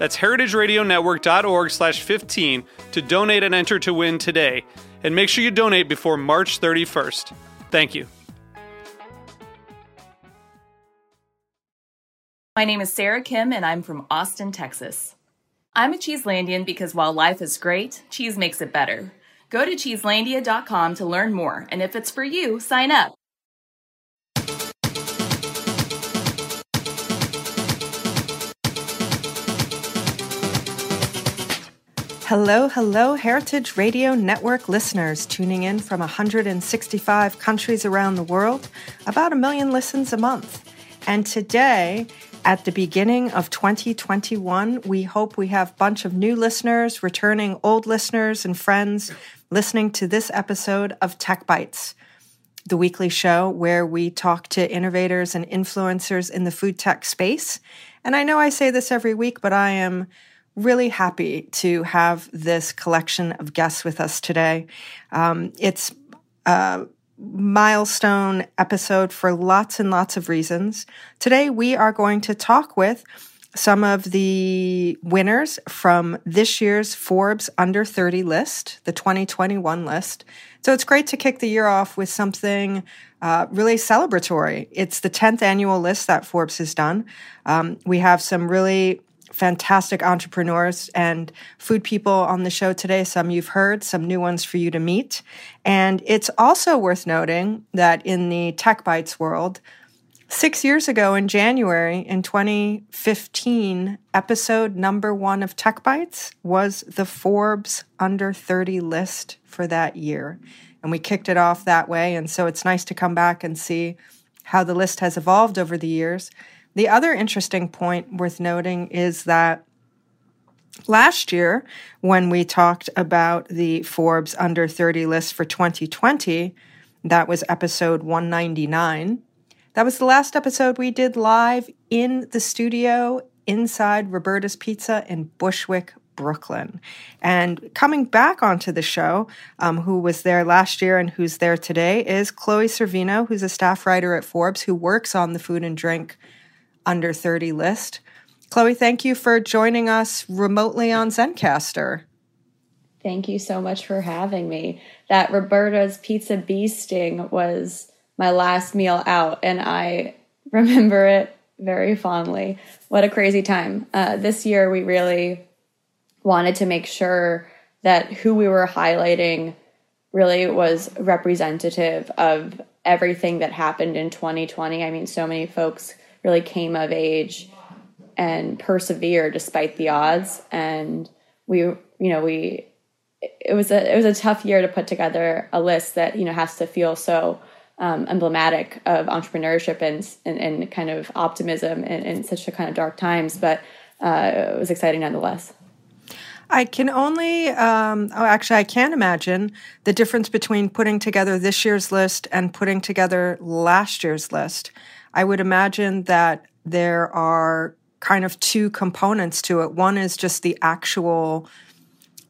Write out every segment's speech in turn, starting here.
That's heritageradionetwork.org slash 15 to donate and enter to win today. And make sure you donate before March 31st. Thank you. My name is Sarah Kim, and I'm from Austin, Texas. I'm a Cheeselandian because while life is great, cheese makes it better. Go to cheeselandia.com to learn more, and if it's for you, sign up. Hello, hello, Heritage Radio Network listeners tuning in from 165 countries around the world, about a million listens a month. And today, at the beginning of 2021, we hope we have a bunch of new listeners, returning old listeners, and friends listening to this episode of Tech Bites, the weekly show where we talk to innovators and influencers in the food tech space. And I know I say this every week, but I am really happy to have this collection of guests with us today. Um, it's a milestone episode for lots and lots of reasons. Today, we are going to talk with some of the winners from this year's Forbes Under 30 list, the 2021 list. So it's great to kick the year off with something uh, really celebratory. It's the 10th annual list that Forbes has done. Um, we have some really fantastic entrepreneurs and food people on the show today. Some you've heard, some new ones for you to meet. And it's also worth noting that in the Tech Bites world, six years ago in January in 2015, episode number one of Tech Bites was the Forbes under 30 list for that year. And we kicked it off that way. And so it's nice to come back and see how the list has evolved over the years. The other interesting point worth noting is that last year, when we talked about the Forbes under 30 list for 2020, that was episode 199. That was the last episode we did live in the studio inside Roberta's Pizza in Bushwick, Brooklyn. And coming back onto the show, um, who was there last year and who's there today, is Chloe Sorvino, who's a staff writer at Forbes who works on the food and drink under 30 list. Chloe, thank you for joining us remotely on Zencastr. Thank you so much for having me. That Roberta's Pizza Bee Sting was my last meal out, and I remember it very fondly. What a crazy time. Uh, this year, we really wanted to make sure that who we were highlighting really was representative of everything that happened in 2020. I mean, so many folks really came of age and persevered despite the odds. And we, you know, we it was a it was a tough year to put together a list that you know has to feel so um, emblematic of entrepreneurship and, and, and kind of optimism in, in, such a kind of dark times. But uh, it was exciting nonetheless. I can only, um, oh, actually, I can imagine the difference between putting together this year's list and putting together last year's list. I would imagine that there are kind of two components to it. One is just the actual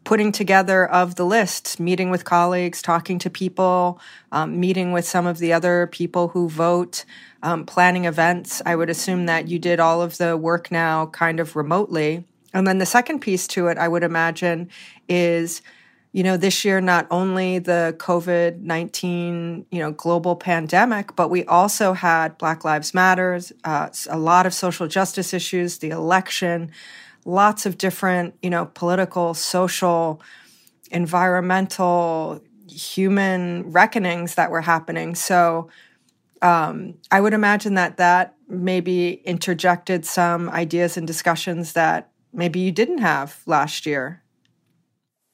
putting together of the list, meeting with colleagues, talking to people, um, meeting with some of the other people who vote, um, planning events. I would assume that you did all of the work now kind of remotely. And then the second piece to it, I would imagine, is you know, this year, not only the COVID 19, you know, global pandemic, but we also had Black Lives Matters, uh, a lot of social justice issues, the election, lots of different, you know, political, social, environmental, human reckonings that were happening. So um, I would imagine that that maybe interjected some ideas and discussions that maybe you didn't have last year.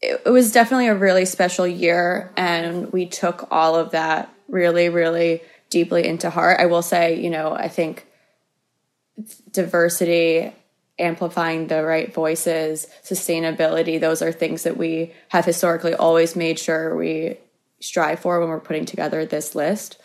It was definitely a really special year, and we took all of that really, really deeply into heart. I will say, you know, I think diversity, amplifying the right voices, sustainability, those are things that we have historically always made sure we strive for when we're putting together this list.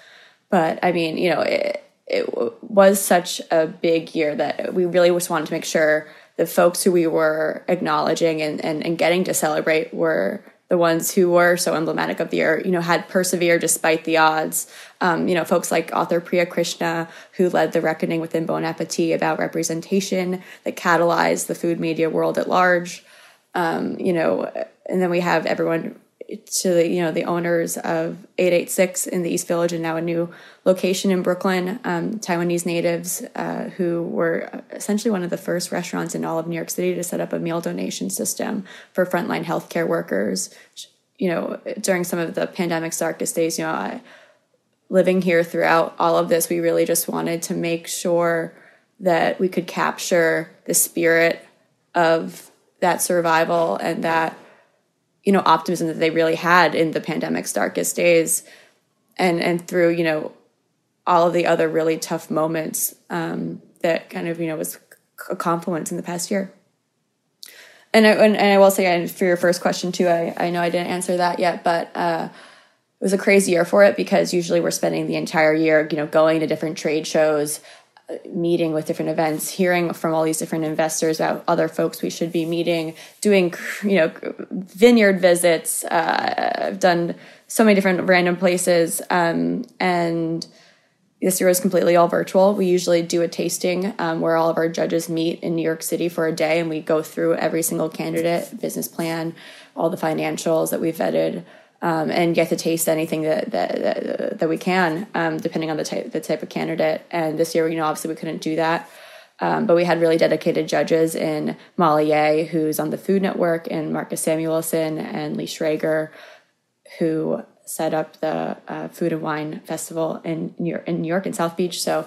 But I mean, you know, it, it was such a big year that we really just wanted to make sure the folks who we were acknowledging and, and, and getting to celebrate were the ones who were so emblematic of the year, you know, had persevered despite the odds. Um, you know, folks like author Priya Krishna, who led the reckoning within Bon Appetit about representation that catalyzed the food media world at large. Um, you know, and then we have everyone to the you know the owners of 886 in the East Village and now a new location in Brooklyn, um, Taiwanese natives uh, who were essentially one of the first restaurants in all of New York City to set up a meal donation system for frontline healthcare workers. You know, during some of the pandemic's darkest days, you know, I, living here throughout all of this, we really just wanted to make sure that we could capture the spirit of that survival and that you know optimism that they really had in the pandemic's darkest days and and through you know all of the other really tough moments um, that kind of you know was a confluence in the past year. And I, and, and I will say for your first question too I, I know I didn't answer that yet but uh, it was a crazy year for it because usually we're spending the entire year you know going to different trade shows meeting with different events, hearing from all these different investors about other folks we should be meeting, doing you know vineyard visits. Uh, I've done so many different random places, um, and this year was completely all virtual. We usually do a tasting um, where all of our judges meet in New York City for a day, and we go through every single candidate, business plan, all the financials that we vetted um, and get to taste anything that that, that, that we can, um, depending on the type the type of candidate. And this year, you know, obviously we couldn't do that. Um, but we had really dedicated judges in Molly Yeh, who's on the Food Network, and Marcus Samuelsson and Lee Schrager, who set up the uh, Food and Wine Festival in New York, in New York in South Beach. So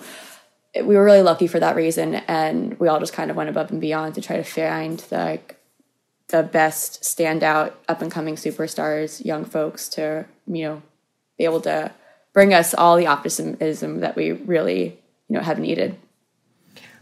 we were really lucky for that reason, and we all just kind of went above and beyond to try to find the like, the best standout up and coming superstars, young folks to, you know, be able to bring us all the optimism that we really, you know, have needed.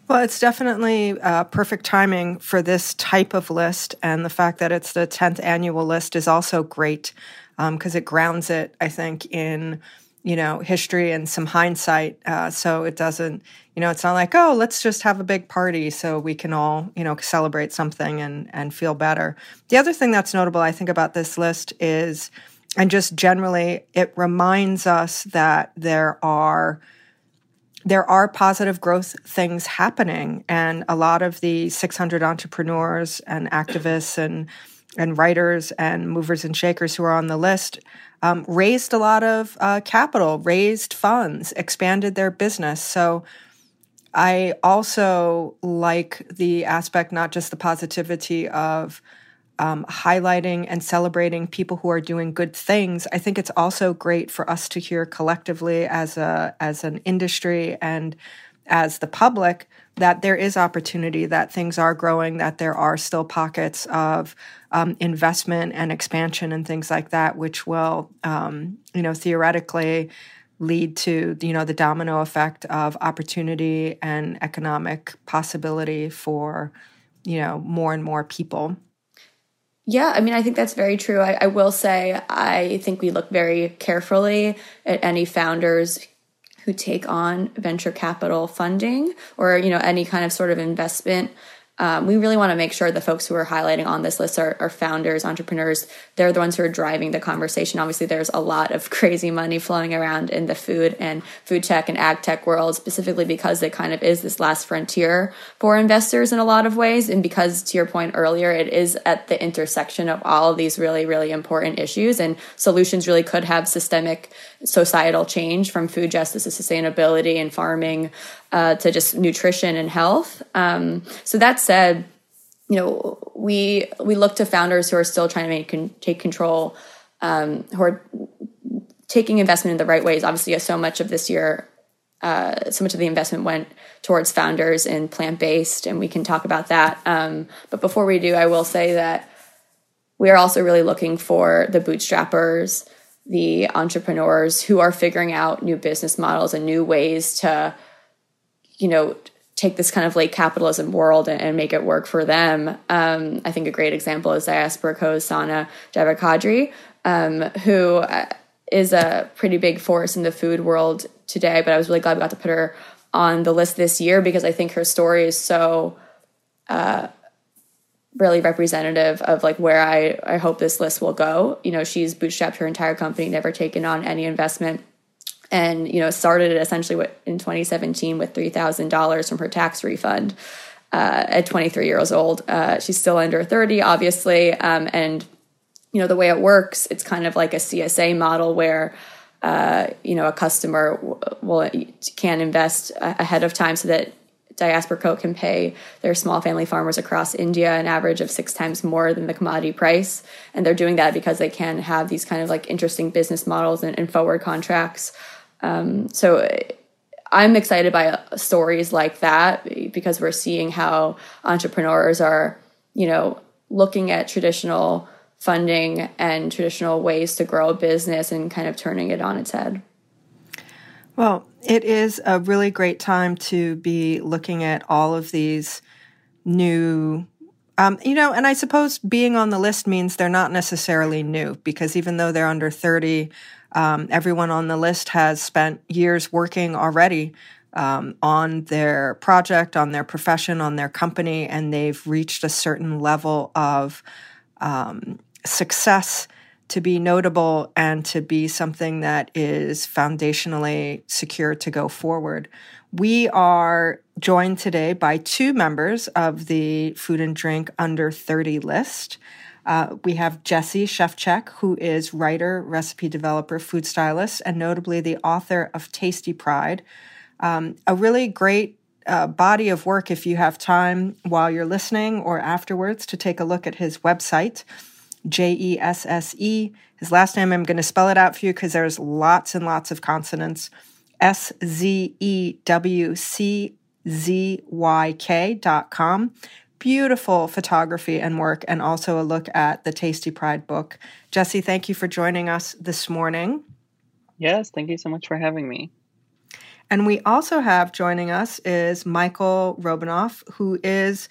Well, it's definitely uh, perfect timing for this type of list, and the fact that it's the 10th annual list is also great because um, it grounds it, I think, in you know history and some hindsight uh, so it doesn't you know it's not like oh let's just have a big party so we can all you know celebrate something and and feel better. The other thing that's notable i think about this list is and just generally it reminds us that there are there are positive growth things happening and a lot of the 600 entrepreneurs and activists and and writers and movers and shakers who are on the list um, raised a lot of uh, capital, raised funds, expanded their business. So I also like the aspect, not just the positivity of um, highlighting and celebrating people who are doing good things. I think it's also great for us to hear collectively as a as an industry and as the public that there is opportunity, that things are growing, that there are still pockets of um, investment and expansion and things like that, which will, um, you know, theoretically lead to you know the domino effect of opportunity and economic possibility for you know more and more people. Yeah, I mean, I think that's very true. I, I will say, I think we look very carefully at any founders who take on venture capital funding or you know any kind of sort of investment um, we really want to make sure the folks who are highlighting on this list are, are, founders, entrepreneurs. They're the ones who are driving the conversation. Obviously, there's a lot of crazy money flowing around in the food and food tech and ag tech world, specifically because it kind of is this last frontier for investors in a lot of ways. And because, to your point earlier, it is at the intersection of all of these really, really important issues. And solutions really could have systemic societal change from food justice to sustainability and farming uh, to just nutrition and health. Um, so that said, you know, we we look to founders who are still trying to make take control um, who are taking investment in the right ways. Obviously, so much of this year, uh, so much of the investment went towards founders in plant based, and we can talk about that. Um, but before we do, I will say that we are also really looking for the bootstrappers, the entrepreneurs who are figuring out new business models and new ways to, you know, take this kind of late capitalism world and, and make it work for them. Um, I think a great example is Diaspora Co.'s Sana Javeri Kadri, um, who uh, a pretty big force in the food world today. But I was really glad we got to put her on the list this year because I think her story is so uh, really representative of like where I, I hope this list will go. You know, she's bootstrapped her entire company, never taken on any investment. And, you know, started essentially in 2017 with $3,000 from her tax refund uh, at 23 years old. Uh, she's still under 30, obviously. Um, and you know the way it works it's kind of like a csa model where uh, you know a customer will can invest ahead of time so that diaspora co can pay their small family farmers across india an average of six times more than the commodity price and they're doing that because they can have these kind of like interesting business models and, and forward contracts um, so i'm excited by stories like that because we're seeing how entrepreneurs are you know looking at traditional funding and traditional ways to grow a business and kind of turning it on its head. Well, it is a really great time to be looking at all of these new um, you know, and I suppose being on the list means they're not necessarily new because even though they're under 30, um, everyone on the list has spent years working already um, on their project, on their profession, on their company, and they've reached a certain level of um, success to be notable and to be something that is foundationally secure to go forward. We are joined today by two members of the Food and Drink Under 30 list. Uh, we have Jesse Szewczyk, who is writer, recipe developer, food stylist, and notably the author of Tasty Pride. Um, a really great uh, body of work if you have time while you're listening or afterwards to take a look at his website. J E S S E. His last name, I'm going to spell it out for you because there's lots and lots of consonants. S Z E W C Z Y K dot com. Beautiful photography and work, and also a look at the Tasty Pride book. Jesse, thank you for joining us this morning. Yes, thank you so much for having me. And we also have joining us is Michael Robinov, who is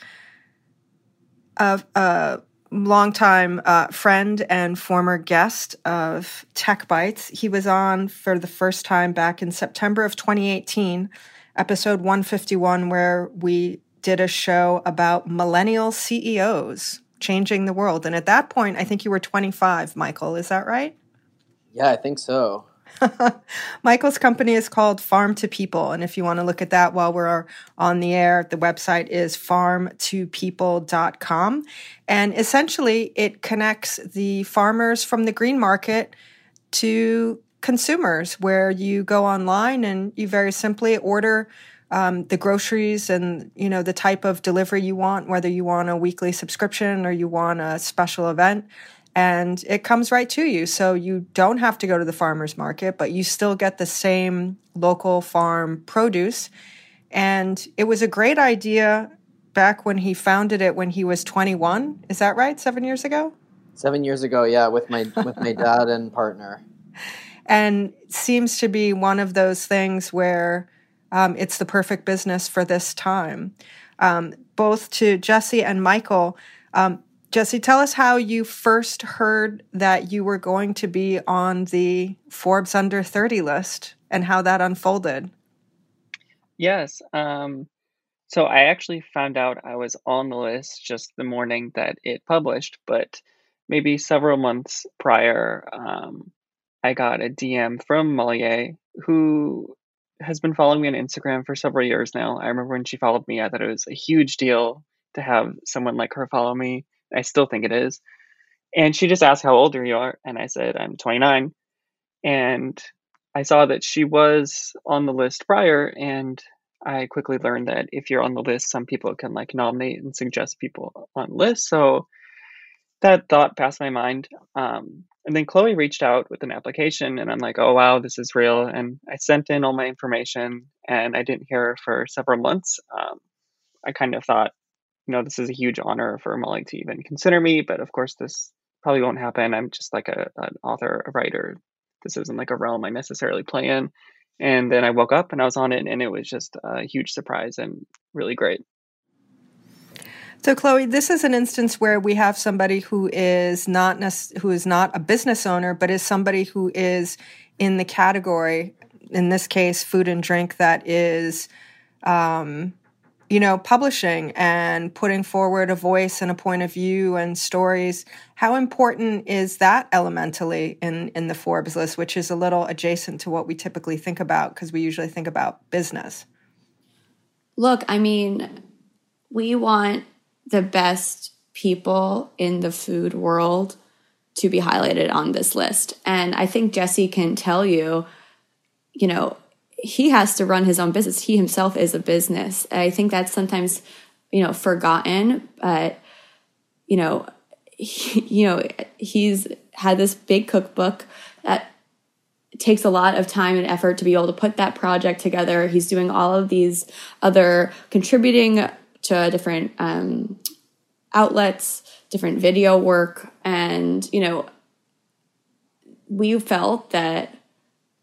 a, a longtime uh, friend and former guest of Tech Bites. He was on for the first time back in September of 2018, episode 151, where we did a show about millennial CEOs changing the world. And at that point, I think you were 25, Michael. Is that right? Yeah, I think so. Michael's company is called Farm to People. And if you want to look at that while we're on the air, the website is farmtopeople.com. And essentially, it connects the farmers from the green market to consumers, where you go online and you very simply order. Um, the groceries and you know the type of delivery you want whether you want a weekly subscription or you want a special event and it comes right to you. So you don't have to go to the farmer's market, but you still get the same local farm produce. And it was a great idea back when he founded it when he was 21. Is that right? 7 years ago? 7 years ago, yeah, with my with my dad and partner. And seems to be one of those things where um, it's the perfect business for this time. Um, both to Jesse and Michael, um, Jesse, tell us how you first heard that you were going to be on the Forbes Under 30 list and how that unfolded. Yes. Um, so I actually found out I was on the list just the morning that it published, but maybe several months prior, um, I got a DM from Molly Yeh, who has been following me on Instagram for several years now. I remember when she followed me, I thought it was a huge deal to have someone like her follow me. I still think it is. And she just asked how old you are, and I said I'm 29. And I saw that she was on the list prior, and I quickly learned that if you're on the list, some people can like nominate and suggest people on lists. So that thought passed my mind. Um, and then Chloe reached out with an application, and I'm like, oh, wow, this is real. And I sent in all my information, and I didn't hear for several months. Um, I kind of thought, you know, this is a huge honor for Molly to even consider me, but of course, this probably won't happen. I'm just like a, an author, a writer. This isn't like a realm I necessarily play in. And then I woke up and I was on it, and it was just a huge surprise and really great. So, Chloe, this is an instance where we have somebody who is not who is not a business owner, but is somebody who is in the category, in this case, food and drink, that is, um, you know, publishing and putting forward a voice and a point of view and stories. How important is that elementally in in the Forbes list, which is a little adjacent to what we typically think about because we usually think about business? Look, I mean, we want the best people in the food world to be highlighted on this list. And I think Jesse can tell you, you know, he has to run his own business. He himself is a business. I think that's sometimes, you know, forgotten, but you know, he, you know, he's had this big cookbook that takes a lot of time and effort to be able to put that project together. He's doing all of these other contributing to different um, outlets, different video work, and you know, we felt that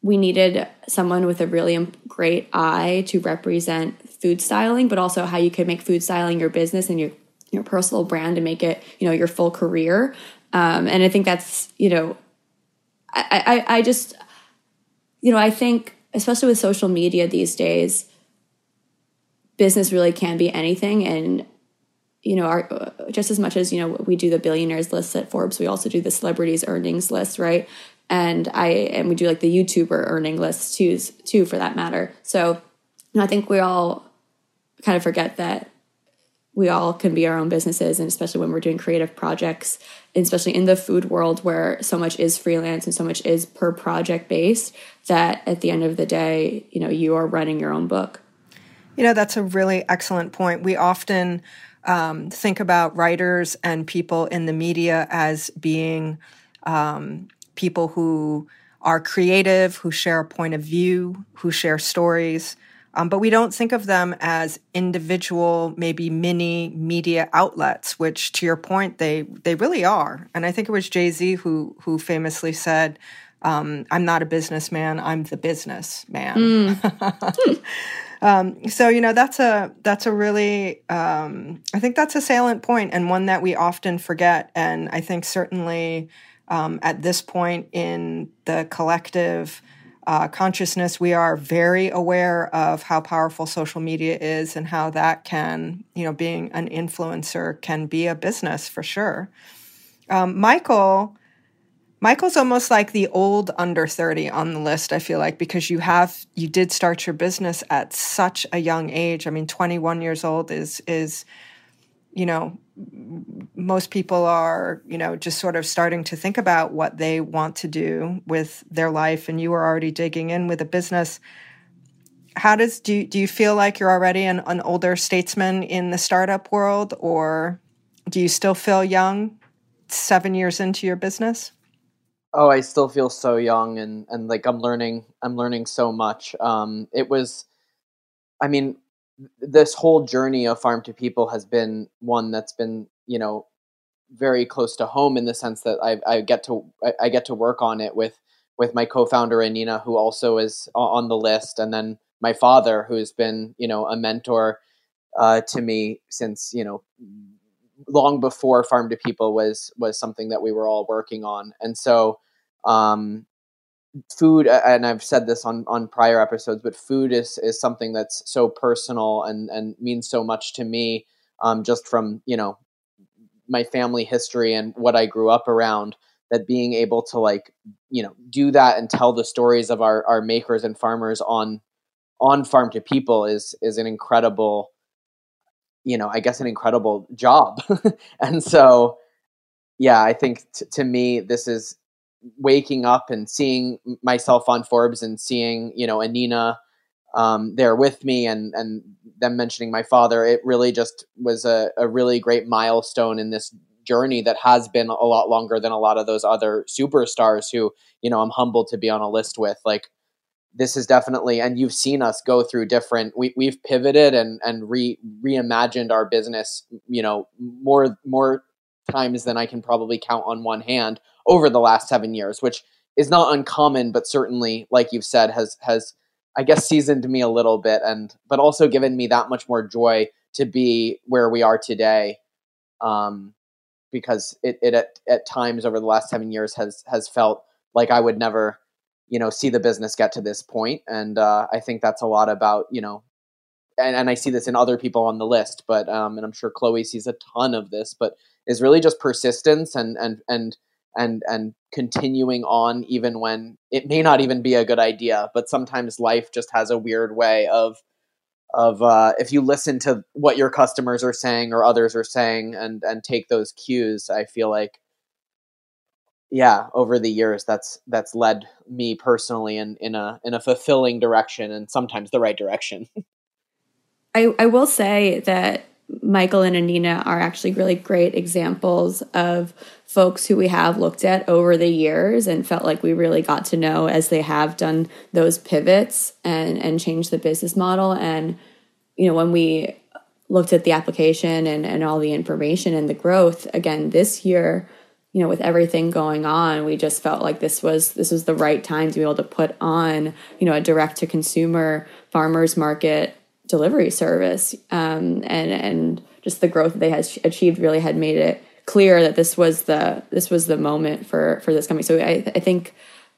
we needed someone with a really great eye to represent food styling, but also how you could make food styling your business and your your personal brand and make it you know your full career. Um, and I think that's you know, I, I I just you know I think especially with social media these days business really can be anything. And you know our just as much as you know we do the billionaires list at forbes we also do the celebrities earnings list right? And i and we do like the youtuber earning lists too too for that matter. So i think we all kind of forget that we all can be our own businesses and especially when we're doing creative projects especially in the food world where so much is freelance and so much is per project based that at the end of the day you know you are running your own book you know, that's a really excellent point. We often um, think about writers and people in the media as being um, people who are creative, who share a point of view, who share stories. Um, but we don't think of them as individual, maybe mini media outlets, which, to your point, they they really are. And I think it was Jay Z who who famously said, um, "I'm not a businessman. I'm the businessman." Mm. Um, so you know that's a that's a really um, I think that's a salient point and one that we often forget. And I think certainly um, at this point in the collective uh, consciousness, we are very aware of how powerful social media is and how that can you know being an influencer can be a business for sure. Um, Michael Michael's almost like the old under 30 on the list, I feel like, because you have you did start your business at such a young age. I mean, 21 years old is is you know, most people are, you know, just sort of starting to think about what they want to do with their life and you are already digging in with a business. How does do you, do you feel like you're already an, an older statesman in the startup world or do you still feel young 7 years into your business? Oh i still feel so young and and like i'm learning i'm learning so much. Um it was i mean this whole journey of farm to people has been one that's been you know very close to home in the sense that i, I get to I, I get to work on it with with my co-founder Anina, who also is on the list, and then my father, who's been you know a mentor uh, to me since you know long before farm to people was was something that we were all working on. And so um, food and i've said this on on prior episodes but food is is something that's so personal and and means so much to me um, just from you know my family history and what i grew up around that being able to like you know do that and tell the stories of our our makers and farmers on on farm to people is is an incredible you know, I guess an incredible job. and so, yeah, I think t- to me, this is waking up and seeing myself on Forbes and seeing, you know, Anina um, there with me and, and them mentioning my father. It really just was a, a really great milestone in this journey that has been a lot longer than a lot of those other superstars who you know i'm humbled to be on a list with like this is definitely and you've seen us go through different we, we've pivoted and and re reimagined our business you know more more times than i can probably count on one hand over the last seven years which is not uncommon but certainly like you've said has has i guess seasoned me a little bit and but also given me that much more joy to be where we are today um because it, it at, at times over the last seven years has has felt like i would never you know see the business get to this point. And uh, i think that's a lot about you know and, and i see this in other people on the list but um, and i'm sure chloe sees a ton of this but is really just persistence and and and and and continuing on even when it may not even be a good idea but sometimes life just has a weird way of of uh, if you listen to what your customers are saying or others are saying and and take those cues i feel like yeah, over the years, that's that's led me personally in in a in a fulfilling direction, and sometimes the right direction. I I will say that Michael and Anina are actually really great examples of folks who we have looked at over the years and felt like we really got to know as they have done those pivots and and changed the business model and you know when we looked at the application and, and all the information and the growth again this year you know with everything going on we just felt like this was this was the right time to be able to put on you know a direct to consumer farmers market delivery service. Um, and and just the growth that they had achieved really had made it clear that this was the this was the moment for for this company. So i, I think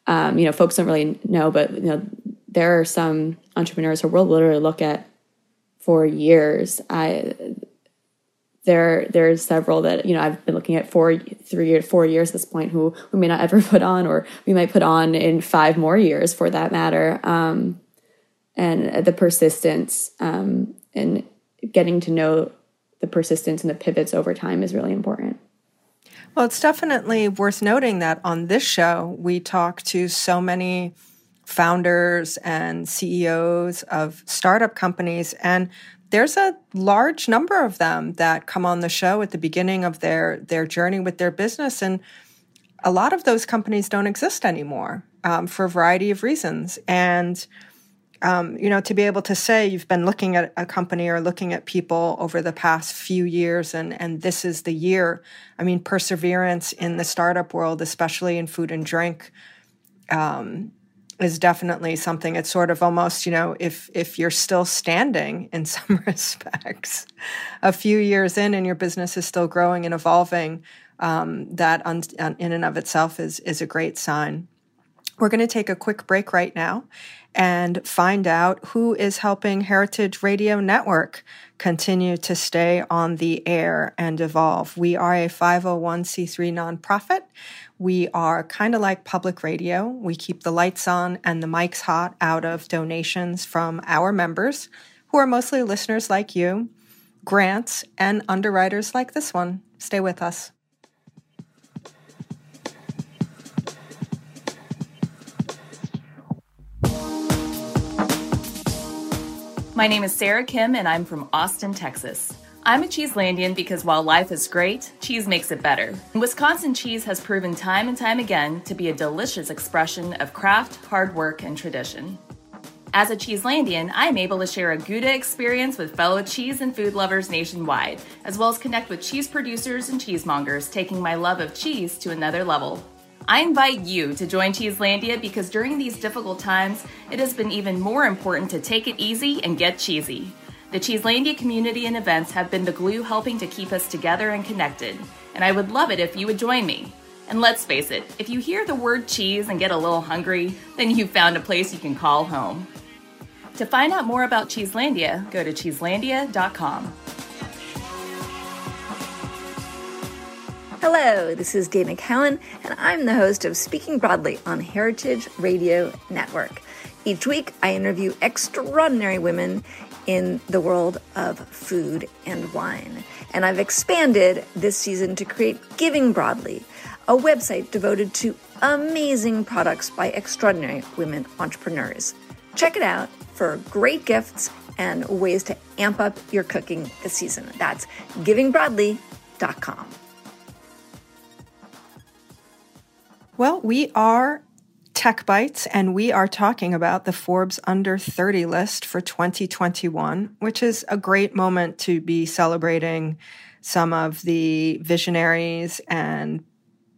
um, you know folks don't really know but you know there are some entrepreneurs who will literally look at for years. I there there's several that you know I've been looking at for three or four years at this point who we may not ever put on or we might put on in five more years for that matter. Um, and the persistence um, and getting to know the persistence and the pivots over time is really important. Well it's definitely worth noting that on this show we talk to so many founders and CEOs of startup companies and there's a large number of them that come on the show at the beginning of their their journey with their business and a lot of those companies don't exist anymore um, for a variety of reasons. And um, you know to be able to say you've been looking at a company or looking at people over the past few years and and this is the year i mean perseverance in the startup world especially in food and drink um, is definitely something it's sort of almost you know if if you're still standing in some respects a few years in and your business is still growing and evolving um, that un, in and of itself is is a great sign we're going to take a quick break right now and find out who is helping Heritage Radio Network continue to stay on the air and evolve. We are a 501c3 nonprofit. We are kind of like public radio. We keep the lights on and the mics hot out of donations from our members, who are mostly listeners like you, grants, and underwriters like this one. Stay with us. My name is Sarah Kim, and I'm from Austin, Texas. I'm a Cheeselandian because while life is great, cheese makes it better. Wisconsin cheese has proven time and time again to be a delicious expression of craft, hard work, and tradition. As a Cheeselandian, I am able to share a Gouda experience with fellow cheese and food lovers nationwide, as well as connect with cheese producers and cheesemongers, taking my love of cheese to another level. I invite you to join Cheeselandia because during these difficult times, it has been even more important to take it easy and get cheesy. The Cheeselandia community and events have been the glue helping to keep us together and connected, and I would love it if you would join me. And let's face it, if you hear the word cheese and get a little hungry, then you've found a place you can call home. To find out more about Cheeselandia, go to cheeselandia.com. Hello, this is Dana Cowan, and I'm the host of Speaking Broadly on Heritage Radio Network. Each week, I interview extraordinary women in the world of food and wine. And I've expanded this season to create Giving Broadly, a website devoted to amazing products by extraordinary women entrepreneurs. Check it out for great gifts and ways to amp up your cooking this season. That's givingbroadly.com. Well, we are Tech Bites, and we are talking about the Forbes Under 30 list for 2021, which is a great moment to be celebrating some of the visionaries and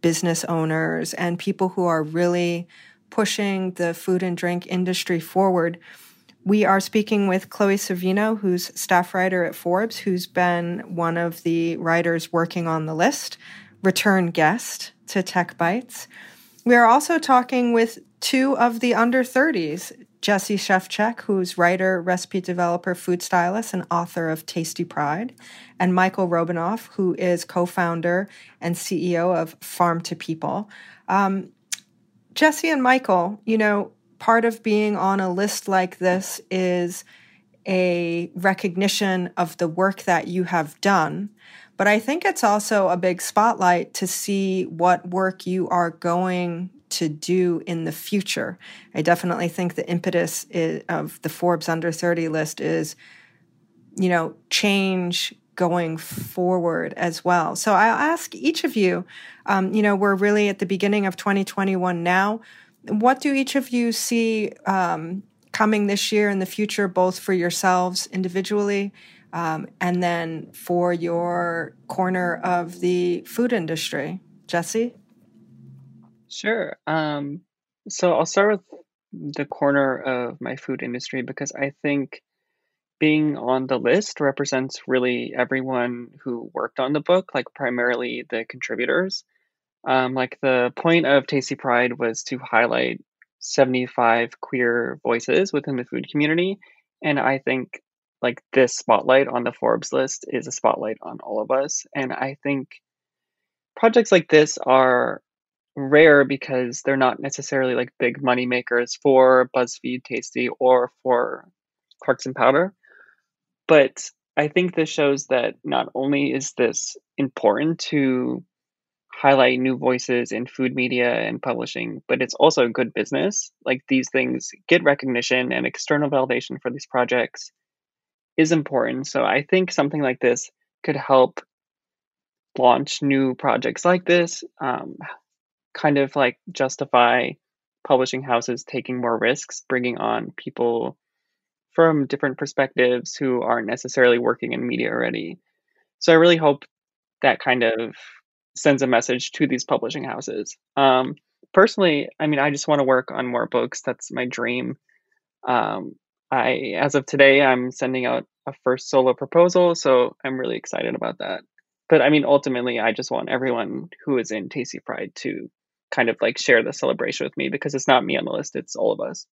business owners and people who are really pushing the food and drink industry forward. We are speaking with Chloe Sorvino, who's staff writer at Forbes, who's been one of the writers working on the list, return guest to Tech Bites. We are also talking with two of the under 30s, Jesse Szewczyk, who's writer, recipe developer, food stylist, and author of Tasty Pride, and Michael Robinov, who is co founder and CEO of Farm to People. Um, Jesse and Michael, you know, part of being on a list like this is a recognition of the work that you have done. But I think it's also a big spotlight to see what work you are going to do in the future. I definitely think the impetus is, of the Forbes under 30 list is, you know, change going forward as well. So I'll ask each of you, um, you know, we're really at the beginning of 2021 now. What do each of you see um, coming this year in the future, both for yourselves individually um, and then for your corner of the food industry. Jesse? Sure. Um, so I'll start with the corner of my food industry because I think being on the list represents really everyone who worked on the book, like primarily the contributors. Um, like the point of Tasty Pride was to highlight 75 queer voices within the food community. And I think like this spotlight on the Forbes list is a spotlight on all of us. And I think projects like this are rare because they're not necessarily like big money makers for BuzzFeed Tasty or for Clarkson Potter. But I think this shows that not only is this important to highlight new voices in food media and publishing, but it's also good business. Like these things get recognition and external validation for these projects is important. So I think something like this could help launch new projects like this, um, kind of like justify publishing houses taking more risks, bringing on people from different perspectives who aren't necessarily working in media already. So I really hope that kind of sends a message to these publishing houses. Um, personally, I mean, I just want to work on more books. That's my dream. Um, I, as of today, I'm sending out a first solo proposal, so I'm really excited about that. But I mean, ultimately, I just want everyone who is in Tasty Pride to kind of like share the celebration with me because it's not me on the list; it's all of us.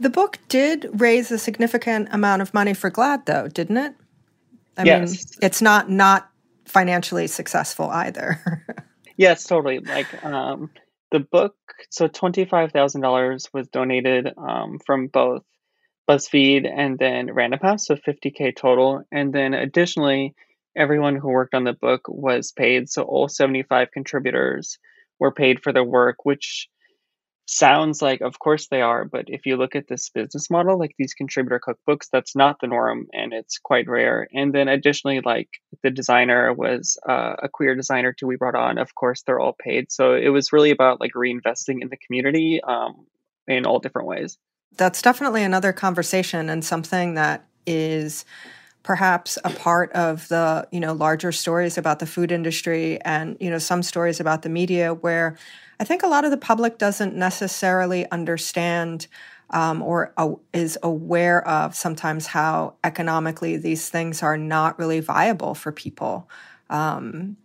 The book did raise a significant amount of money for GLAAD, though, didn't it? I yes. mean, it's not not financially successful either. yes, totally. Like um, the book, so twenty five thousand dollars was donated um, from both BuzzFeed and then Random House, so fifty k total, and then additionally, everyone who worked on the book was paid. So all seventy five contributors were paid for their work, which sounds like of course they are but if you look at this business model like these contributor cookbooks that's not the norm and it's quite rare. And then additionally like the designer was uh, a queer designer too we brought on of course they're all paid. So it was really about like reinvesting in the community um, in all different ways that's definitely another conversation and something that is perhaps a part of the you know larger stories about the food industry and you know some stories about the media where I think a lot of the public doesn't necessarily understand um, or uh, is aware of sometimes how economically these things are not really viable for people. Um,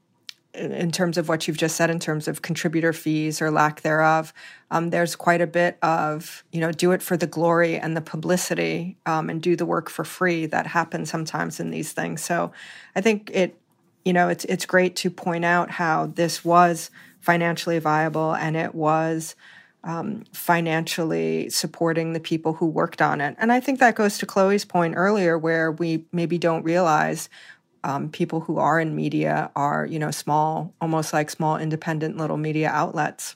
in terms of what you've just said, in terms of contributor fees or lack thereof, um, there's quite a bit of you know do it for the glory and the publicity um, and do the work for free that happens sometimes in these things. So I think it you know it's it's great to point out how this was financially viable and it was um, financially supporting the people who worked on it. And I think that goes to Chloe's point earlier, where we maybe don't realize um, people who are in media are, you know, small, almost like small independent little media outlets.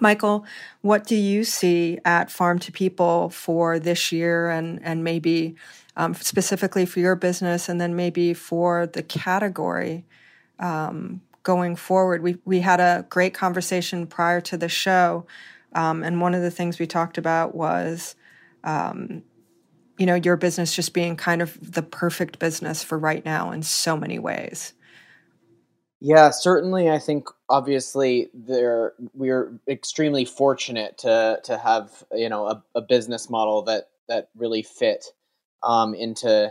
Michael, what do you see at Farm to People for this year and, and maybe um, specifically for your business and then maybe for the category um, going forward. We we had a great conversation prior to the show, um, and one of the things we talked about was, um, you know, your business just being kind of the perfect business for right now in so many ways. Yeah, certainly. I think obviously there we're extremely fortunate to to have you know a, a business model that that really fit um, into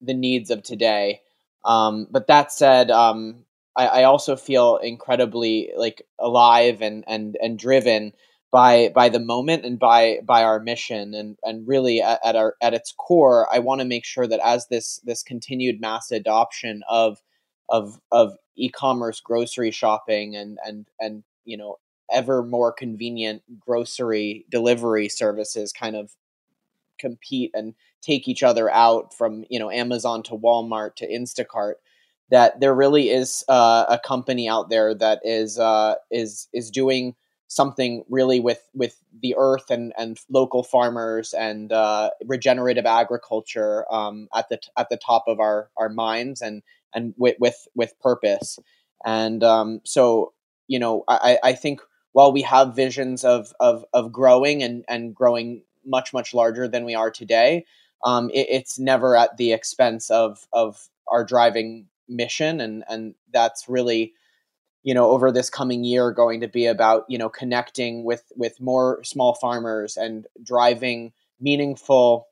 the needs of today. Um, but that said, um, I, I, also feel incredibly like alive and and and driven by by the moment and by by our mission. And and really at, at our at its core, I want to make sure that as this this continued mass adoption of of of e-commerce grocery shopping and and and you know ever more convenient grocery delivery services kind of compete and take each other out from you know Amazon to Walmart to Instacart that there really is uh, a company out there that is uh, is is doing something really with with the earth and and local farmers and uh, regenerative agriculture um, at the at the top of our our minds and and with with, with purpose. And um, so you know I, I think while we have visions of of of growing and and growing much much larger than we are today um, it, it's never at the expense of of our driving mission. And and that's really you know over this coming year going to be about you know connecting with with more small farmers and driving meaningful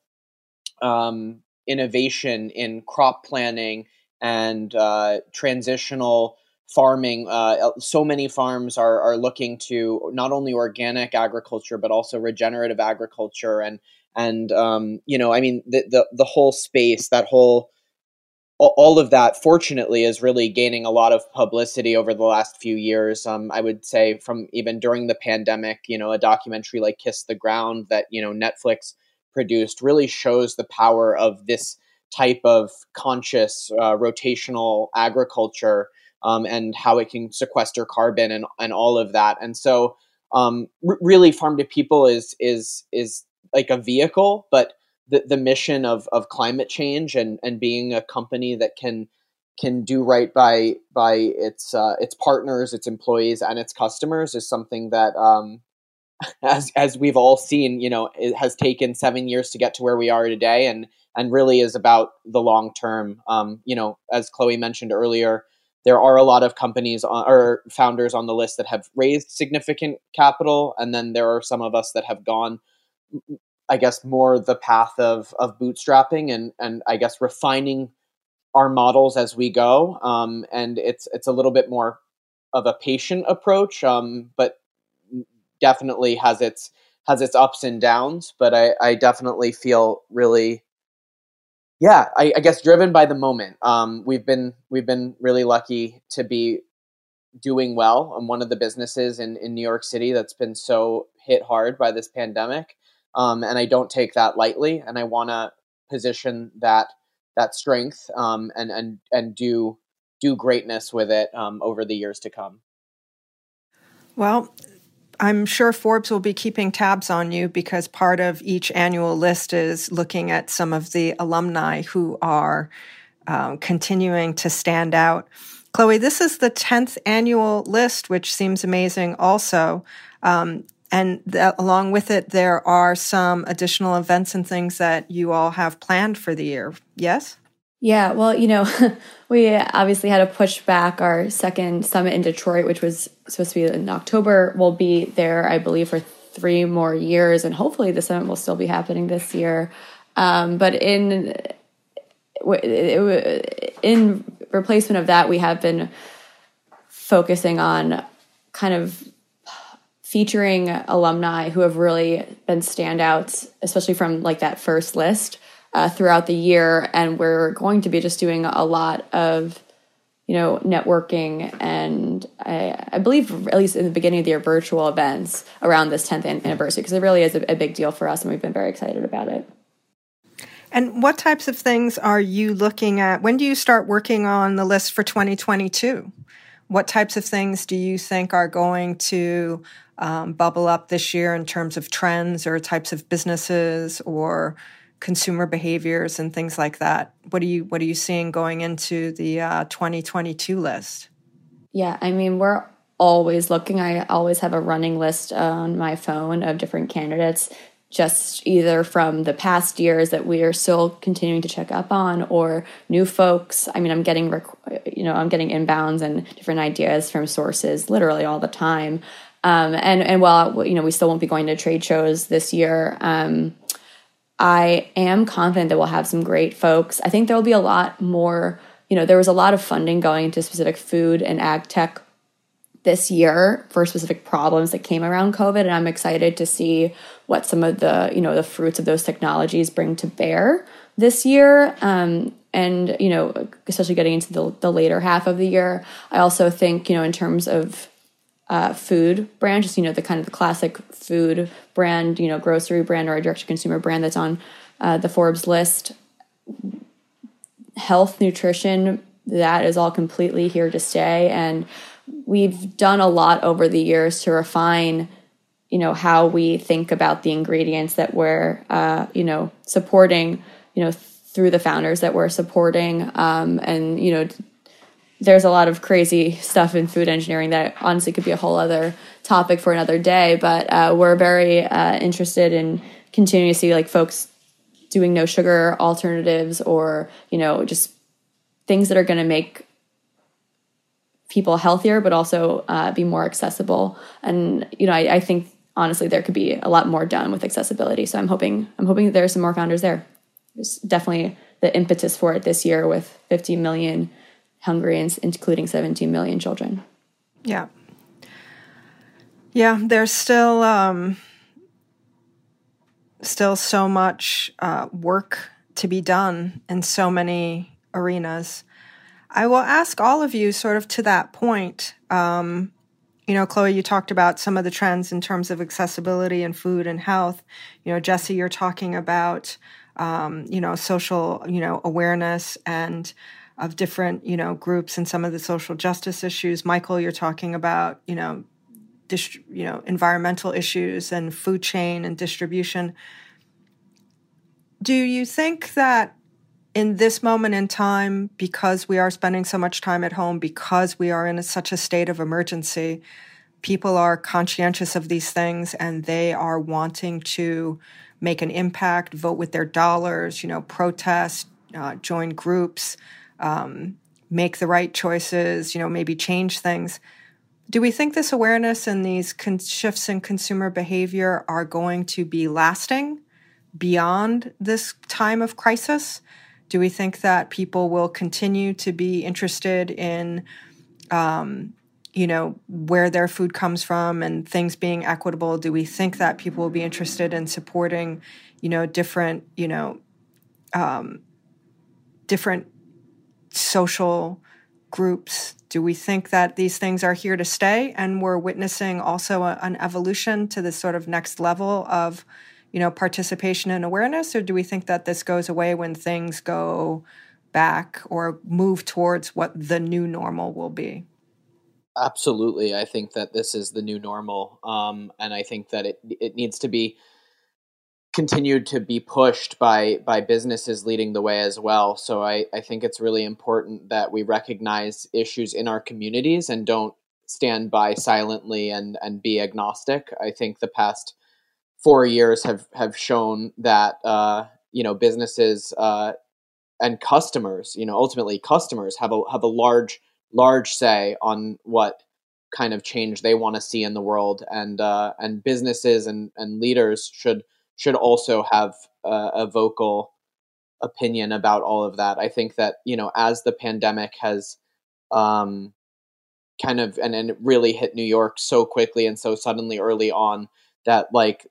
um, innovation in crop planning and uh, transitional farming. Uh, so many farms are, are looking to not only organic agriculture but also regenerative agriculture and and um, you know, I mean, the, the the whole space, that whole all of that fortunately is really gaining a lot of publicity over the last few years. Um, i would say from even during the pandemic you know a documentary like kiss the ground that you know netflix produced really shows the power of this type of conscious uh, rotational agriculture um, and how it can sequester carbon and, and all of that. And so um, r- really farm to people is is is like a vehicle, but the, the mission of, of climate change and, and being a company that can can do right by by its uh, its partners, its employees, and its customers is something that, um, as as we've all seen, you know, it has taken seven years to get to where we are today, and and really is about the long term. Um, you know, as Chloe mentioned earlier, there are a lot of companies on, or founders on the list that have raised significant capital, and then there are some of us that have gone I guess more the path of of bootstrapping and and I guess refining our models as we go. Um, and it's it's a little bit more of a patient approach, um, but definitely has its has its ups and downs. But I, I definitely feel really, yeah, I, I guess driven by the moment. Um, we've been we've been really lucky to be doing well. I'm one of the businesses in in New York City that's been so hit hard by this pandemic um, and I don't take that lightly. And I want to position that that strength um, and and and do do greatness with it um, over the years to come. Well, I'm sure Forbes will be keeping tabs on you because part of each annual list is looking at some of the alumni who are um, continuing to stand out. Chloe, this is the 10th annual list, which seems amazing also. Um, and that, along with it, there are some additional events and things that you all have planned for the year. Yes? Yeah, well, you know, we obviously had to push back our second summit in Detroit, which was supposed to be in October. We'll be there, I believe, for three more years, and hopefully the summit will still be happening this year. Um, but in in replacement of that, we have been focusing on kind of featuring alumni who have really been standouts, especially from like that first list uh, throughout the year. And we're going to be just doing a lot of, you know, networking and I, I believe at least in the beginning of the year, virtual events around this 10th anniversary because it really is a, a big deal for us and we've been very excited about it. And what types of things are you looking at? When do you start working on the list for 2022? What types of things do you think are going to um, bubble up this year in terms of trends or types of businesses or consumer behaviors and things like that? What are you What are you seeing going into the uh, 2022 list? Yeah, I mean, we're always looking. I always have a running list on my phone of different candidates, just either from the past years that we are still continuing to check up on, or new folks. I mean, I'm getting, you know, I'm getting inbounds and different ideas from sources literally all the time. Um, and and while you know we still won't be going to trade shows this year, um, I am confident that we'll have some great folks. I think there will be a lot more. You know, there was a lot of funding going into specific food and ag tech this year for specific problems that came around COVID, and I'm excited to see what some of the you know the fruits of those technologies bring to bear this year. Um, and you know, especially getting into the, the later half of the year, I also think you know in terms of uh, food brand, just you know the kind of the classic food brand, you know, grocery brand or a direct to consumer brand that's on uh, the Forbes list. Health, nutrition, that is all completely here to stay, and we've done a lot over the years to refine you know how we think about the ingredients that we're uh, you know supporting you know through the founders that we're supporting um, and you know there's a lot of crazy stuff in food engineering that honestly could be a whole other topic for another day but uh, we're very uh, interested in continuing to see like folks doing no sugar alternatives or you know just things that are going to make people healthier, but also uh, be more accessible. And you know, I, I, think honestly there could be a lot more done with accessibility. So I'm hoping I'm hoping that there are some more founders there. There's definitely the impetus for it this year with 50 million hungry Americans, including 17 million children. Yeah. Yeah, there's still um, still so much uh, work to be done in so many arenas. I will ask all of you, sort of to that point. Um, you know, Chloe, you talked about some of the trends in terms of accessibility and food and health. You know, Jesse, you're talking about, um, you know, social, you know, awareness and of different, you know, groups and some of the social justice issues. Michael, you're talking about, you know, dist- you know, environmental issues and food chain and distribution. Do you think that in this moment in time, because we are spending so much time at home, because we are in a, such a state of emergency, people are conscientious of these things and they are wanting to make an impact, vote with their dollars, you know, protest, uh, join groups, um, make the right choices, you know, maybe change things. Do we think this awareness and these con- shifts in consumer behavior are going to be lasting beyond this time of crisis? Do we think that people will continue to be interested in, um, you know, where their food comes from and things being equitable? Do we think that people will be interested in supporting, you know, different, you know, um, different social groups? Do we think that these things are here to stay and we're witnessing also a, an evolution to this sort of next level of you know, participation and awareness, or do we think that this goes away when things go back or move towards what the new normal will be? Absolutely, I think that this is the new normal, um, and I think that it it needs to be continued to be pushed by by businesses leading the way as well. So I, I think it's really important that we recognize issues in our communities and don't stand by silently and and be agnostic. I think the past four years have have shown that uh, you know businesses uh, and customers, you know, ultimately customers have a have a large large say on what kind of change they want to see in the world, and uh, and businesses and and leaders should should also have a, a vocal opinion about all of that. I think that you know as the pandemic has um, kind of and, and really hit New York so quickly and so suddenly early on that like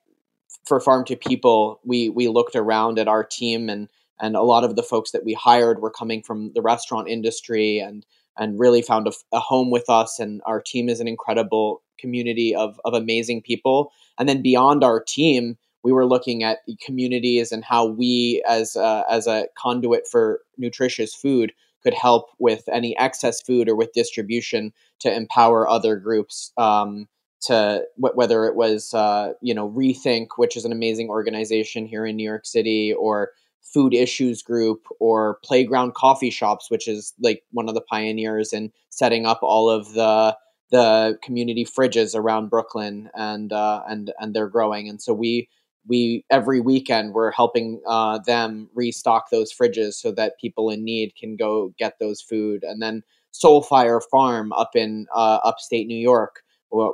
for farm to people we we looked around at our team and and a lot of the folks that we hired were coming from the restaurant industry and and really found a, a, home with us and our team is an incredible community of of amazing people and then beyond our team we were looking at communities and how we as a, as a conduit for nutritious food could help with any excess food or with distribution to empower other groups um, to whether it was uh, you know rethink which is an amazing organization here in new york city or food issues group or playground coffee shops which is like one of the pioneers in setting up all of the the community fridges around brooklyn and uh, and and they're growing. And so we we every weekend we're helping uh, them restock those fridges so that people in need can go get those food. And then soulfire farm up in uh, upstate new york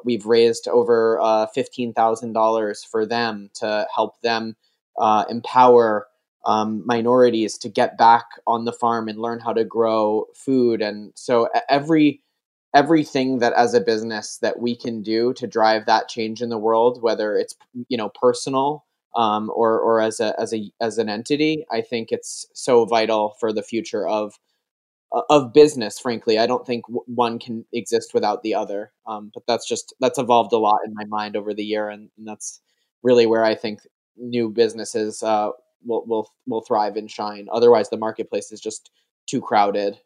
we've raised over uh, $15000 for them to help them uh, empower um, minorities to get back on the farm and learn how to grow food. And so every everything that as a business that we can do to drive that change in the world whether it's you know personal um, or or as a as a as an entity i think it's so vital for the future of uh, of business frankly i don't think one can exist without the other um, but that's just that's evolved a lot in my mind over the year and, and that's really where i think new businesses uh, will will will thrive and shine. Otherwise, the marketplace is just too crowded.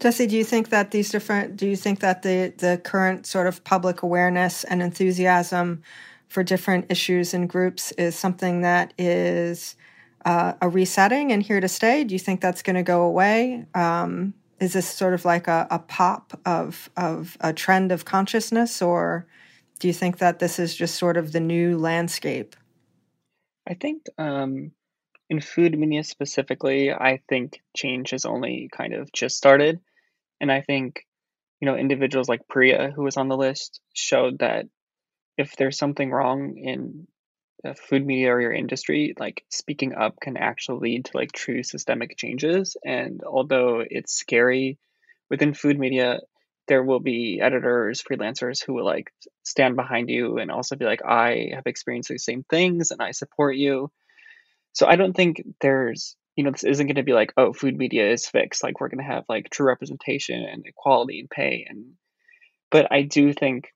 Jesse, do you think that these different? Do you think that the the current sort of public awareness and enthusiasm for different issues and groups is something that is uh, a resetting and here to stay? Do you think that's going to go away? Um, is this sort of like a, a pop of of a trend of consciousness, or do you think that this is just sort of the new landscape? I think um, in food media specifically, I think change has only kind of just started. And I think, you know, individuals like Priya, who was on the list, showed that if there's something wrong in the food media or your industry, like speaking up can actually lead to like true systemic changes. And although it's scary within food media, there will be editors, freelancers who will like stand behind you and also be like, I have experienced the same things and I support you. So I don't think there's, you know, this isn't going to be like, oh, food media is fixed. Like we're going to have like true representation and equality and pay. And, but I do think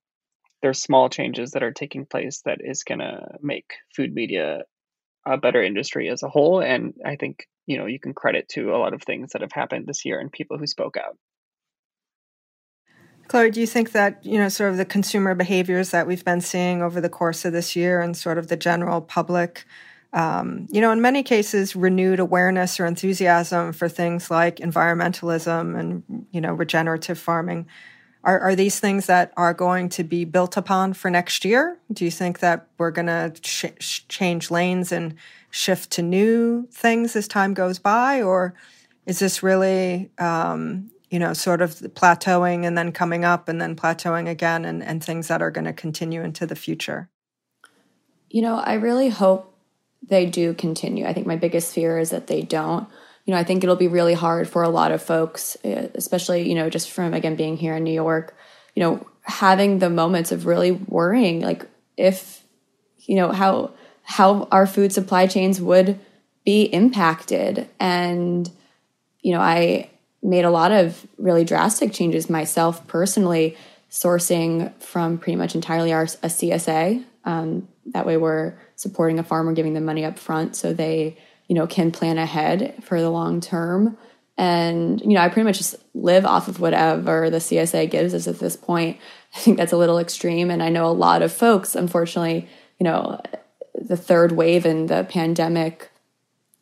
there's small changes that are taking place that is going to make food media a better industry as a whole. And I think, you know, you can credit to a lot of things that have happened this year and people who spoke out. Chloe, do you think that, you know, sort of the consumer behaviors that we've been seeing over the course of this year and sort of the general public, um, you know, in many cases, renewed awareness or enthusiasm for things like environmentalism and, you know, regenerative farming, are, are these things that are going to be built upon for next year? Do you think that we're going to ch- change lanes and shift to new things as time goes by? Or is this really, um, you know, sort of plateauing and then coming up and then plateauing again and, and things that are going to continue into the future? You know, I really hope they do continue. I think my biggest fear is that they don't. You know, I think it'll be really hard for a lot of folks, eh, especially, you know, just from again being here in New York, you know, having the moments of really worrying like if you know how how our food supply chains would be impacted and you know, I made a lot of really drastic changes myself personally, sourcing from pretty much entirely our a CSA. Um, that way, we're supporting a farmer, giving them money up front, so they you know can plan ahead for the long term. And you know, I pretty much just live off of whatever the CSA gives us at this point. I think that's a little extreme, and I know a lot of folks, unfortunately, you know, the third wave and the pandemic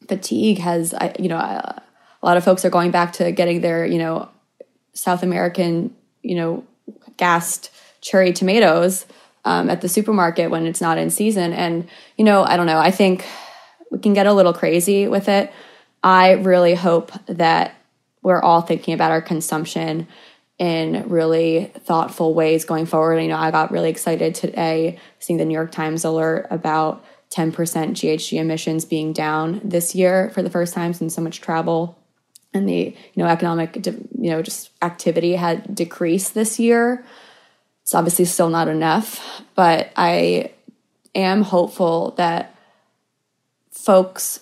fatigue has, you know, a lot of folks are going back to getting their, you know, South American, you know, gassed cherry tomatoes um, at the supermarket when it's not in season. And, you know, I don't know. I think we can get a little crazy with it. I really hope that we're all thinking about our consumption in really thoughtful ways going forward. You know, I got really excited today seeing the New York Times alert about 10% GHG emissions being down this year for the first time since so much travel and the you know economic you know just activity had decreased this year it's obviously still not enough but i am hopeful that folks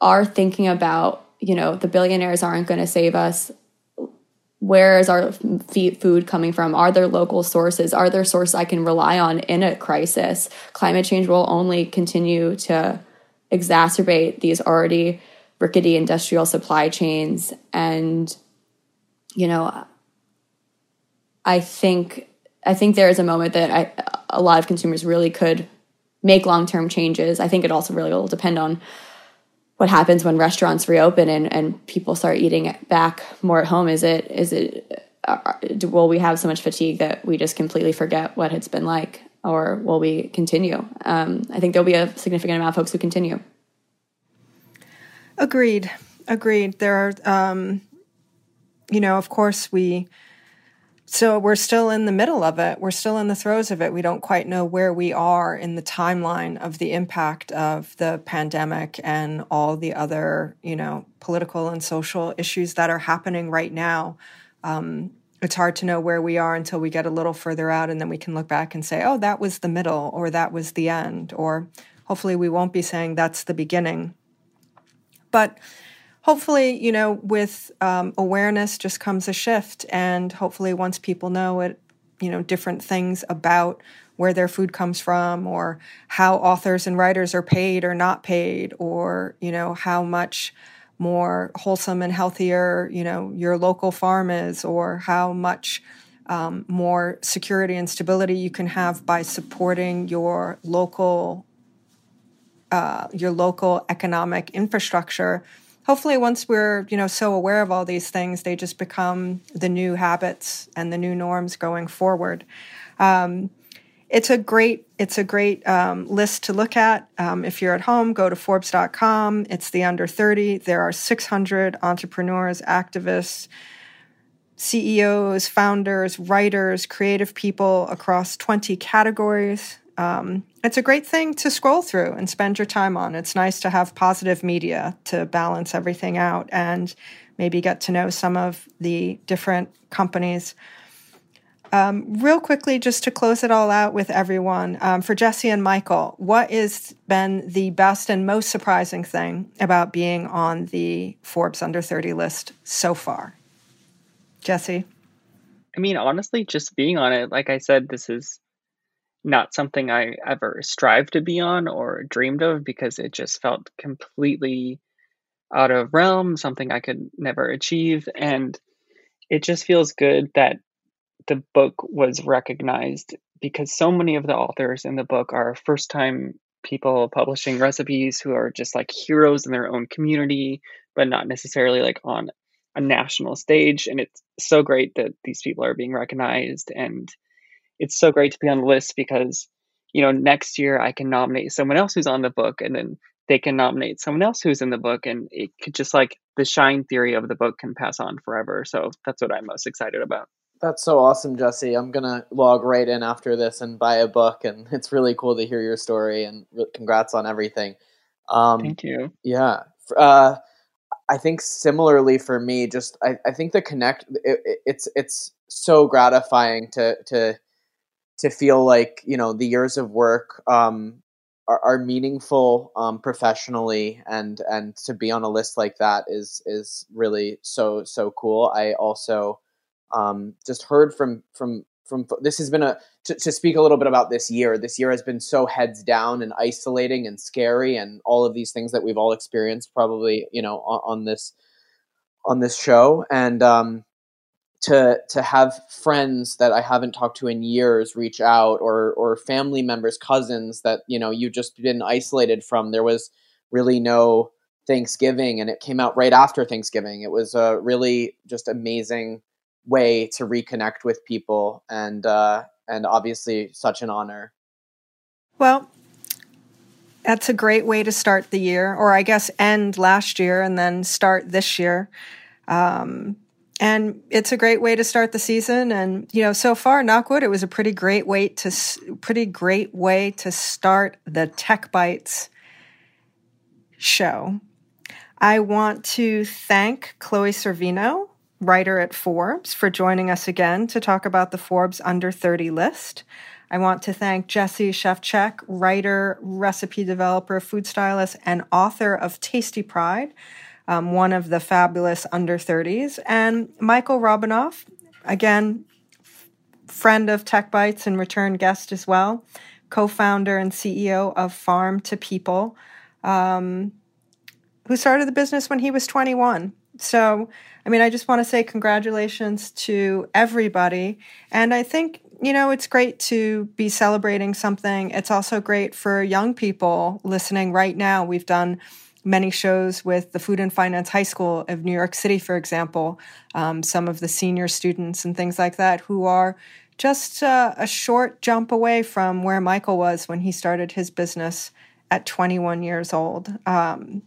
are thinking about you know the billionaires aren't going to save us. Where is our food coming from? Are there local sources? Are there sources i can rely on in a crisis? Climate change will only continue to exacerbate these already rickety industrial supply chains. And you know i think i think there is a moment that I, a lot of consumers really could make long-term changes i think it also really will depend on what happens when restaurants reopen and, and people start eating back more at home? Is it is it uh, will we have so much fatigue that we just completely forget what it's been like, or will we continue? Um, I think there'll be a significant amount of folks who continue. Agreed. Agreed. There are, um, you know, of course we so we're still in the middle of it. We're still in the throes of it. We don't quite know where we are in the timeline of the impact of the pandemic and all the other, you know, political and social issues that are happening right now. Um, it's hard to know where we are until we get a little further out, and then we can look back and say, oh, that was the middle, or that was the end, or hopefully we won't be saying that's the beginning. But hopefully, you know, with um, awareness just comes a shift. And hopefully, once people know it, you know, different things about where their food comes from or how authors and writers are paid or not paid or, you know, how much more wholesome and healthier, you know, your local farm is or how much um, more security and stability you can have by supporting your local uh, your local economic infrastructure hopefully once we're you know so aware of all these things they just become the new habits and the new norms going forward. Um, it's a great it's a great um, list to look at. Um, if you're at home go to forbes.com it's the under 30 there are 600 entrepreneurs activists ceos founders writers creative people across 20 categories um, it's a great thing to scroll through and spend your time on. It's nice to have positive media to balance everything out and maybe get to know some of the different companies. Um, real quickly, just to close it all out with everyone, um, for Jesse and Michael, what has been the best and most surprising thing about being on the Forbes Under 30 list so far? Jesse? I mean, honestly, just being on it, like I said, this is not something I ever strived to be on or dreamed of because it just felt completely out of realm, something I could never achieve. And it just feels good that the book was recognized because so many of the authors in the book are first time people publishing recipes who are just like heroes in their own community, but not necessarily like on a national stage. And it's so great that these people are being recognized and it's so great to be on the list because you know next year I can nominate someone else who's on the book, and then they can nominate someone else who's in the book, and it could just like the shine theory of the book can pass on forever. So that's what I'm most excited about. That's so awesome, Jesse. I'm gonna log right in after this and buy a book, and it's really cool to hear your story. And congrats on everything. Um, Thank you. Yeah. Uh, I think similarly for me, just I, I think the connect it, it, it's it's so gratifying to to to feel like you know the years of work um, are, are, meaningful um, professionally, and and to be on a list like that is is really so so cool. I also um, just heard from from from this has been a to, to speak a little bit about this year. This year has been so heads down and isolating and scary, and all of these things that we've all experienced probably you know on, on this on this show and um, to to have friends that I haven't talked to in years reach out or or family members, cousins that you know you've just been isolated from. There was really no Thanksgiving, and it came out right after Thanksgiving. It was a really just amazing way to reconnect with people, and uh, and obviously such an honor. Well, that's a great way to start the year, or I guess end last year and then start this year. Um, and it's a great way to start the season. And you know, so far, Knockwood, it was a pretty great way to pretty great way to start the Tech Bites show. I want to thank Chloe Sorvino, writer at Forbes, for joining us again to talk about the Forbes Under 30 list. I want to thank Jesse Szewczyk, writer, recipe developer, food stylist, and author of Tasty Pride um, one of the fabulous under 30s, and Michael Robinov, again, friend of Tech Bites and return guest as well, co founder and CEO of Farm to People, um, who started the business when he was 21. So, I mean, I just want to say congratulations to everybody. And I think, you know, it's great to be celebrating something. It's also great for young people listening right now. We've done many shows with the Food and Finance High School of New York City, for example, um, some of the senior students and things like that who are just uh, a short jump away from where Michael was when he started his business at 21 years old. Um,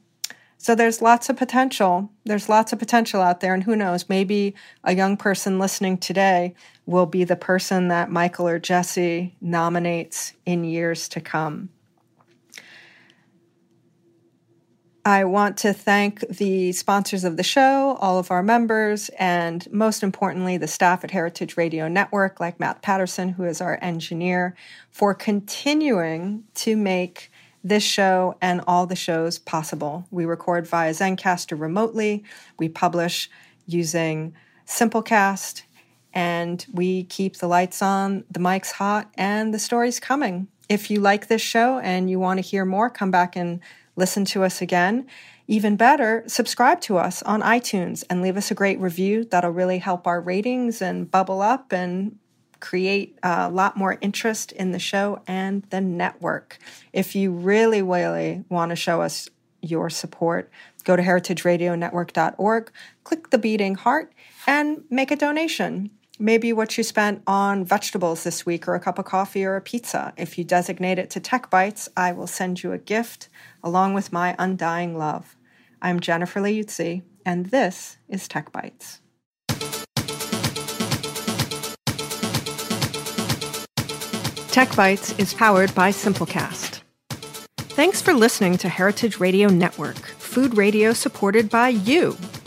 so there's lots of potential. There's lots of potential out there. And who knows, maybe a young person listening today will be the person that Michael or Jesse nominates in years to come. I want to thank the sponsors of the show, all of our members, and most importantly, the staff at Heritage Radio Network, like Matt Patterson, who is our engineer, for continuing to make this show and all the shows possible. We record via Zencastr remotely, we publish using Simplecast, and we keep the lights on, the mics hot, and the stories coming. If you like this show and you want to hear more, come back and listen to us again. Even better, subscribe to us on iTunes and leave us a great review. That'll really help our ratings and bubble up and create a lot more interest in the show and the network. If you really, really want to show us your support, go to heritageradionetwork.org, click the beating heart, and make a donation maybe what you spent on vegetables this week or a cup of coffee or a pizza. If you designate it to Tech Bites, I will send you a gift along with my undying love. I'm Jennifer Leuzzi, and this is Tech Bites. Tech Bites is powered by Simplecast. Thanks for listening to Heritage Radio Network, food radio supported by you